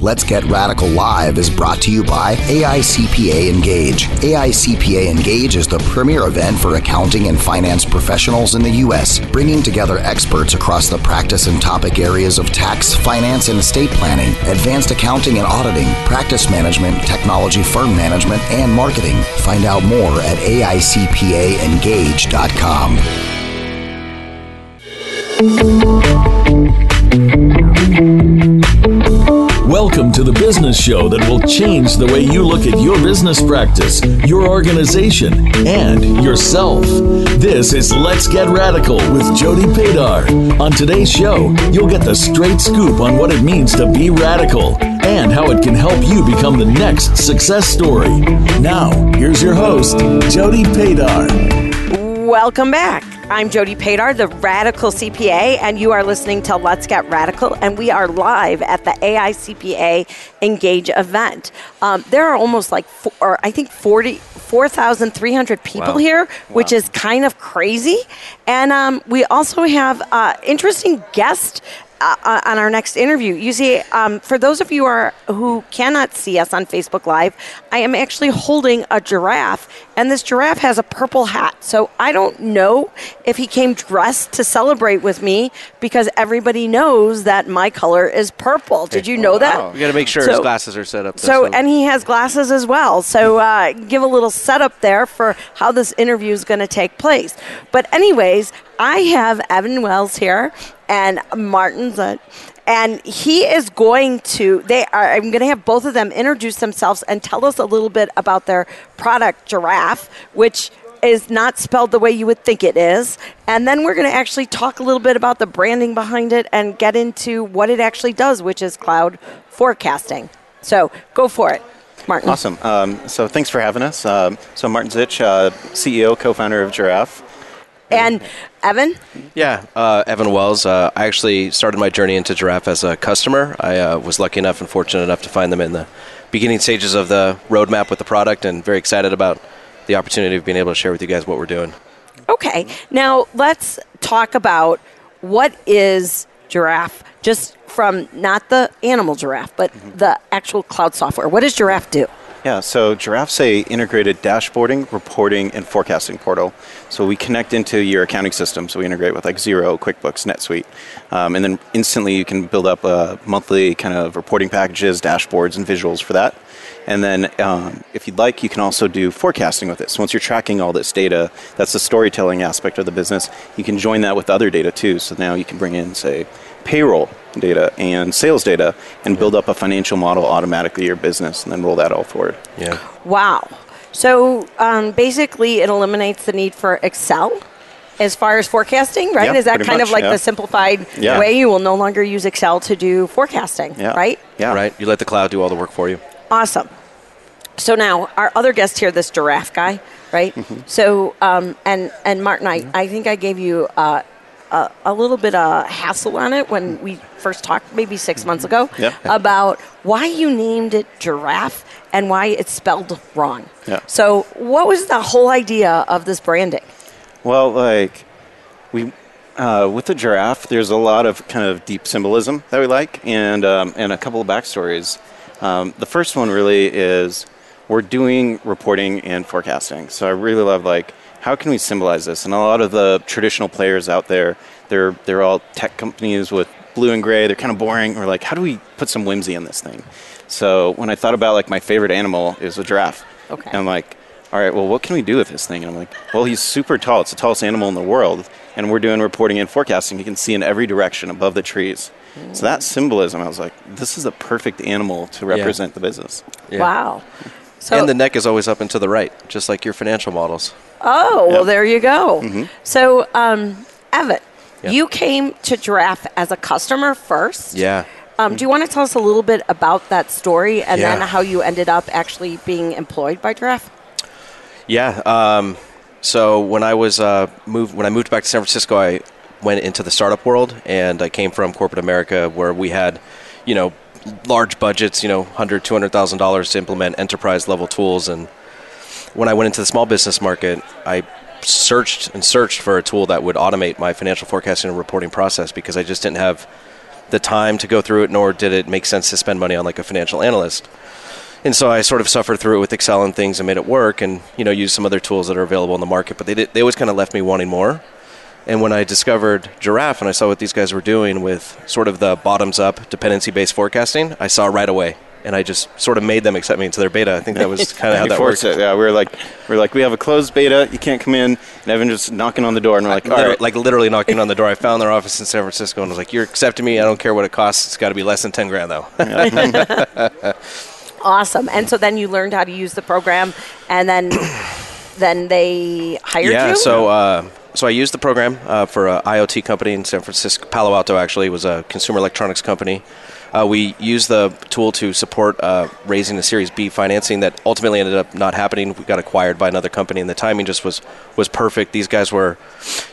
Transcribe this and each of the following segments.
Let's Get Radical Live is brought to you by AICPA Engage. AICPA Engage is the premier event for accounting and finance professionals in the U.S., bringing together experts across the practice and topic areas of tax, finance, and estate planning, advanced accounting and auditing, practice management, technology firm management, and marketing. Find out more at AICPAEngage.com. Welcome to the business show that will change the way you look at your business practice, your organization, and yourself. This is Let's Get Radical with Jody Padar. On today's show, you'll get the straight scoop on what it means to be radical and how it can help you become the next success story. Now, here's your host, Jody Padar. Welcome back. I'm Jody Padar, the Radical CPA, and you are listening to Let's Get Radical, and we are live at the AICPA Engage event. Um, there are almost like, four, or I think 40, 4,300 people Wow. here, which Wow. is kind of crazy. And um, we also have uh, interesting guest uh, uh, on our next interview. You see, um, for those of you are, who cannot see us on Facebook Live, I am actually holding a giraffe, and this giraffe has a purple hat. So I don't know if he came dressed to celebrate with me because everybody knows that my color is purple. Did you know that? We got to make sure his glasses are set up. So, and he has glasses as well. So, uh, give a little setup there for how this interview is going to take place. But, anyways, I have Evan Wells here and Martin Zych, and he is going to. They are. I'm going to have both of them introduce themselves and tell us a little bit about their product, Jirav, which is not spelled the way you would think it is. And then we're going to actually talk a little bit about the branding behind it and get into what it actually does, which is cloud forecasting. So go for it, Martin. Awesome. Um, so thanks for having us. Um, so Martin Zych, uh, CEO, co-founder of Jirav. And Evan, yeah, uh, Evan Wells. Uh, I actually started my journey into Jirav as a customer. I uh, was lucky enough and fortunate enough to find them in the beginning stages of the roadmap with the product, and very excited about the opportunity of being able to share with you guys what we're doing. okay. Now let's talk about what is Jirav, just from not the animal giraffe, but the actual cloud software. What does Jirav do? Yeah, so Jirav's a integrated dashboarding, reporting, and forecasting portal. So we connect into your accounting system. So we integrate with like Xero, QuickBooks, NetSuite, um, and then instantly you can build up uh, monthly kind of reporting packages, dashboards, and visuals for that. And then, um, if you'd like, you can also do forecasting with it. So once you're tracking all this data, that's the storytelling aspect of the business. You can join that with other data too. So now you can bring in, say, payroll data and sales data and build up a financial model automatically your business and then roll that all forward. Yeah. Wow. So um, basically, it eliminates the need for Excel as far as forecasting, right? Yeah, is that pretty kind of like yeah. the simplified Yeah. way? You will no longer use Excel to do forecasting, Yeah. right? Yeah. Right. You let the cloud do all the work for you. Awesome. So now our other guest here, this giraffe guy, right? Mm-hmm. So um, and and Martin, I, I think I gave you uh, a, a little bit of hassle on it when we first talked, maybe six months ago, about why you named it giraffe and why it's spelled wrong. Yeah. So what was the whole idea of this branding? Well, like we uh, with the giraffe, there's a lot of kind of deep symbolism that we like, and um, and a couple of backstories. Um, the first one really is we're doing reporting and forecasting, so I really love like how can we symbolize this? And a lot of the traditional players out there, they're they're all tech companies with blue and gray. They're kind of boring. We're like, how do we put some whimsy in this thing? So when I thought about like my favorite animal is a giraffe, Okay. and I'm like, all right, well, what can we do with this thing? And I'm like, well, he's super tall. It's the tallest animal in the world. And we're doing reporting and forecasting. He can see in every direction above the trees. So that symbolism, I was like, this is the perfect animal to represent the business. Yeah. Wow. So and the neck is always up and to the right, just like your financial models. Oh, well, there you go. So, um, Evan, Yep. you came to Jirav as a customer first. Yeah. Um, do you want to tell us a little bit about that story and Yeah. then how you ended up actually being employed by Jirav? Yeah. Um, so when I was uh, moved, when I moved back to San Francisco, I went into the startup world, and I came from corporate America, where we had, you know, large budgets, you know, hundred, two hundred thousand dollars to implement enterprise level tools. And when I went into the small business market, I searched and searched for a tool that would automate my financial forecasting and reporting process because I just didn't have the time to go through it, nor did it make sense to spend money on like a financial analyst. And so I sort of suffered through it with Excel and things and made it work, and you know used some other tools that are available in the market. But they did, they always kind of left me wanting more. And when I discovered Jirav and I saw what these guys were doing with sort of the bottoms up dependency based forecasting, I saw right away. And I just sort of made them accept me into their beta. I think that was kind of how that worked. it. Yeah, we were like, we are like, we have a closed beta. You can't come in. And Evan just knocking on the door, and we're like, all Liter- right, Like literally knocking on the door. I found their office in San Francisco and I was like, "You're accepting me. I don't care what it costs. It's got to be less than ten grand, though." Awesome. And so then you learned how to use the program, and then then they hired yeah. you. So, uh, so I used the program uh, for an IoT company in San Francisco, Palo Alto. Actually, was a consumer electronics company. Uh, we used the tool to support uh, raising the Series B financing that ultimately ended up not happening. We got acquired by another company, and the timing just was was perfect. These guys were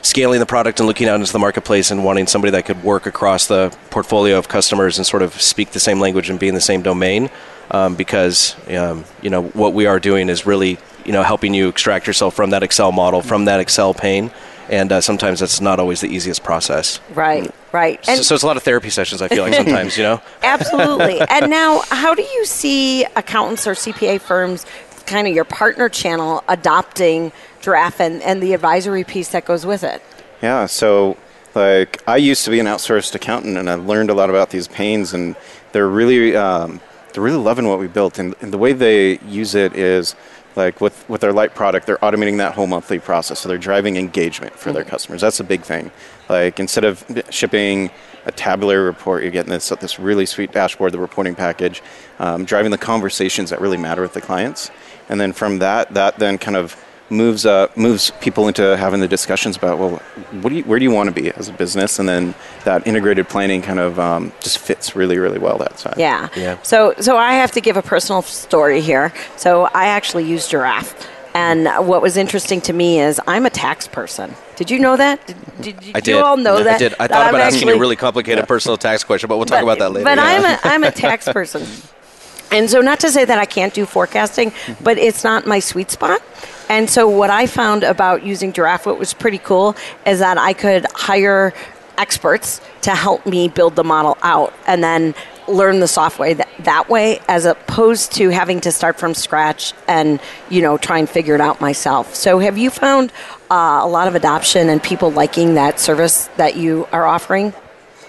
scaling the product and looking out into the marketplace and wanting somebody that could work across the portfolio of customers and sort of speak the same language and be in the same domain. Um, because um, you know what we are doing is really you know helping you extract yourself from that Excel model, from that Excel pain, and uh, sometimes that's not always the easiest process. right, right. And So, so it's a lot of therapy sessions. I feel like sometimes, you know. Absolutely. and now, how do you see accountants or CPA firms, kind of your partner channel, adopting Jirav and, and the advisory piece that goes with it? Yeah, so like I used to be an outsourced accountant, and I learned a lot about these pains, and they're really um, they're really loving what we built, and, and the way they use it is like with with their light product, they're automating that whole monthly process, so they're driving engagement for their customers. That's a big thing. Like instead of shipping a tabular report, you're getting this this really sweet dashboard, the reporting package, um, driving the conversations that really matter with the clients, and then from that, that then kind of moves uh, moves people into having the discussions about well, what do you, where do you want to be as a business, and then that integrated planning kind of um, just fits really really well that side. Yeah. Yeah. So, so I have to give a personal story here. So I actually use Jirav. And what was interesting to me is I'm a tax person. Did you know that? Did, did, I did. you all know that? I did. I thought I'm about asking you a really complicated personal tax question, but we'll talk about that later. But Yeah. I'm a I'm a tax person, and so not to say that I can't do forecasting, but it's not my sweet spot. And so what I found about using Jirav, what was pretty cool, is that I could hire experts to help me build the model out, and then learn the software that, that way as opposed to having to start from scratch and you know try and figure it out myself. So have you found uh, a lot of adoption and people liking that service that you are offering?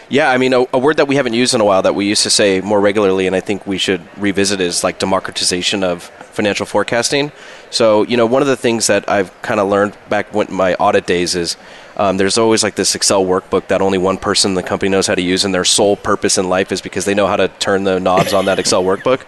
Yeah, I mean, a, a word that we haven't used in a while that we used to say more regularly, and I think we should revisit is like democratization of financial forecasting. So, you know, one of the things that I've kind of learned back when my audit days is um, there's always like this Excel workbook that only one person in the company knows how to use, and their sole purpose in life is because they know how to turn the knobs on that Excel workbook.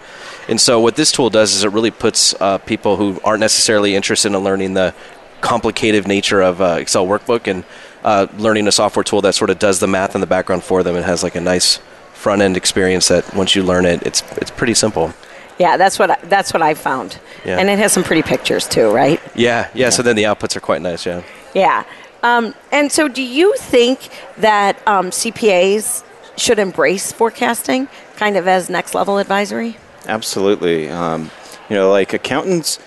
And so, what this tool does is it really puts uh, people who aren't necessarily interested in learning the complicated nature of uh, Excel workbook and uh, learning a software tool that sort of does the math in the background for them and has like a nice front end experience that once you learn it, it's it's pretty simple. Yeah, that's what I, that's what I found. Yeah. And it has some pretty pictures too, right? Yeah, yeah. So then the outputs are quite nice. Yeah. Yeah. Um, and so, do you think that um, CPAs should embrace forecasting, kind of as next level advisory? Absolutely. Um, you know, like accountants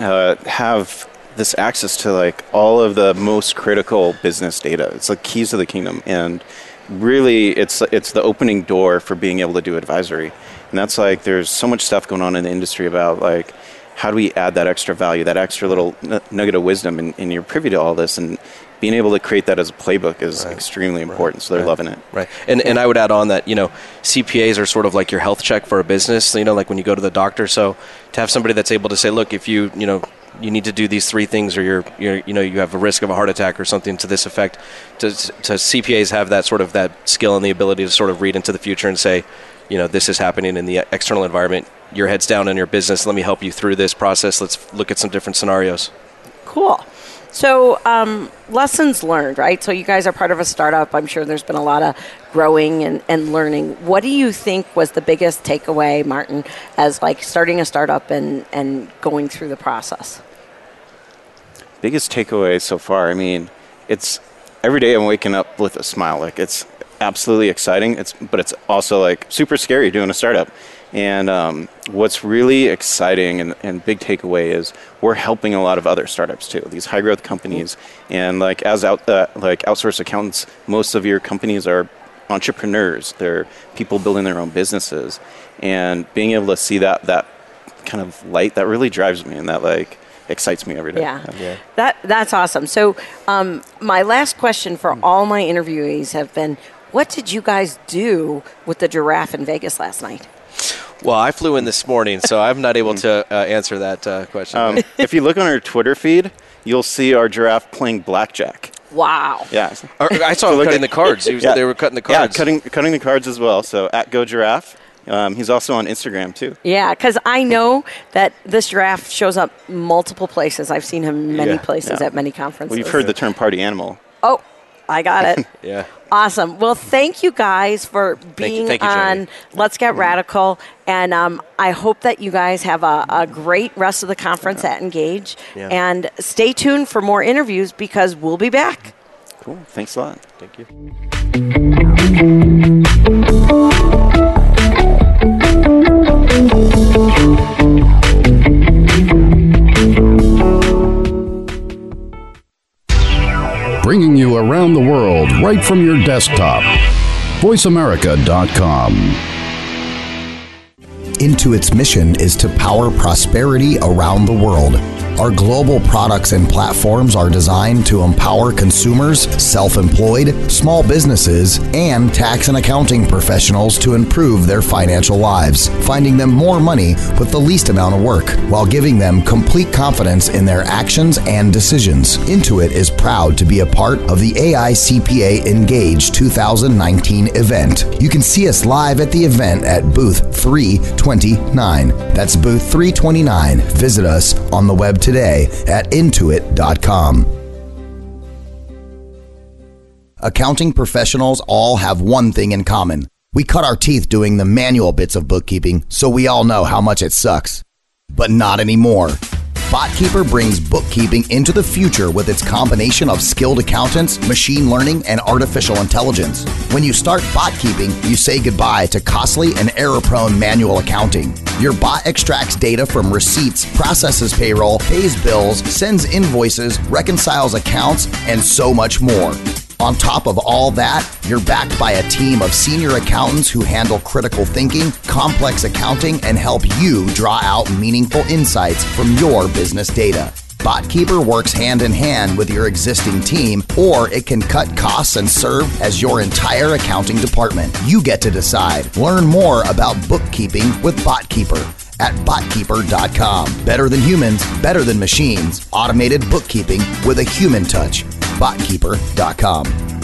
uh, have this access to like all of the most critical business data. It's like keys to the kingdom, and really, it's it's the opening door for being able to do advisory. And that's like there's so much stuff going on in the industry about like how do we add that extra value, that extra little n- nugget of wisdom, and, and you're privy to all this, and being able to create that as a playbook is extremely important. So they're loving it. Right. And and I would add on that, you know, CPAs are sort of like your health check for a business, you know, like when you go to the doctor. So to have somebody that's able to say, look, if you, you know, you need to do these three things or you're, you're you know, you have a risk of a heart attack or something to this effect, to, to CPAs have that sort of that skill and the ability to sort of read into the future and say, you know, this is happening in the external environment. Your head's down on your business. Let me help you through this process. Let's look at some different scenarios. Cool. So, um, lessons learned, right? So, you guys are part of a startup. I'm sure there's been a lot of growing and, and learning. What do you think was the biggest takeaway, Martin, as like starting a startup and, and going through the process? biggest takeaway so far i mean it's every day i'm waking up with a smile like it's absolutely exciting it's but it's also like super scary doing a startup and um, what's really exciting and, and big takeaway is we're helping a lot of other startups too these high growth companies and like as out uh, like outsourced accountants most of your companies are entrepreneurs, they're people building their own businesses, and being able to see that that kind of light that really drives me and that like excites me every day. Yeah. That that's awesome. So, um, my last question for all my interviewees have been, what did you guys do with the giraffe in Vegas last night? Well, I flew in this morning, so I'm not able to uh, answer that uh, question. Um, if you look on our Twitter feed, you'll see our giraffe playing blackjack. Wow. Yeah. Or- I saw So him cutting the cards. Was, Yeah. They were cutting the cards. Yeah, cards. cutting cutting the cards as well. So at Go Giraffe. Um, he's also on Instagram too. Yeah, because I know that this giraffe shows up multiple places. I've seen him many Yeah, places yeah. at many conferences. Well, you've heard the term party animal. Oh, I got it. Yeah. Awesome. Well, thank you guys for being thank you, Jody. on Let's Get Radical. And um, I hope that you guys have a, a great rest of the conference at Engage. Yeah. And stay tuned for more interviews because we'll be back. Cool. Thanks a lot. Thank you. From your desktop. VoiceAmerica.com. Intuit's mission is to power prosperity around the world. Our global products and platforms are designed to empower consumers, self employed, small businesses, and tax and accounting professionals to improve their financial lives, finding them more money with the least amount of work, while giving them complete confidence in their actions and decisions. Intuit is proud to be a part of the AICPA Engage 2019 event. You can see us live at the event at booth 329. That's booth 329. Visit us on the web today at intuit.com. Accounting professionals all have one thing in common. We cut our teeth doing the manual bits of bookkeeping, so we all know how much it sucks. But not anymore. BotKeeper brings bookkeeping into the future with its combination of skilled accountants, machine learning, and artificial intelligence. When you start BotKeeping, you say goodbye to costly and error prone manual accounting. Your bot extracts data from receipts, processes payroll, pays bills, sends invoices, reconciles accounts, and so much more. On top of all that, you're backed by a team of senior accountants who handle critical thinking, complex accounting, and help you draw out meaningful insights from your business data. BotKeeper works hand in hand with your existing team, or it can cut costs and serve as your entire accounting department. You get to decide. Learn more about bookkeeping with BotKeeper at botkeeper.com. Better than humans, better than machines. Automated bookkeeping with a human touch. Botkeeper.com.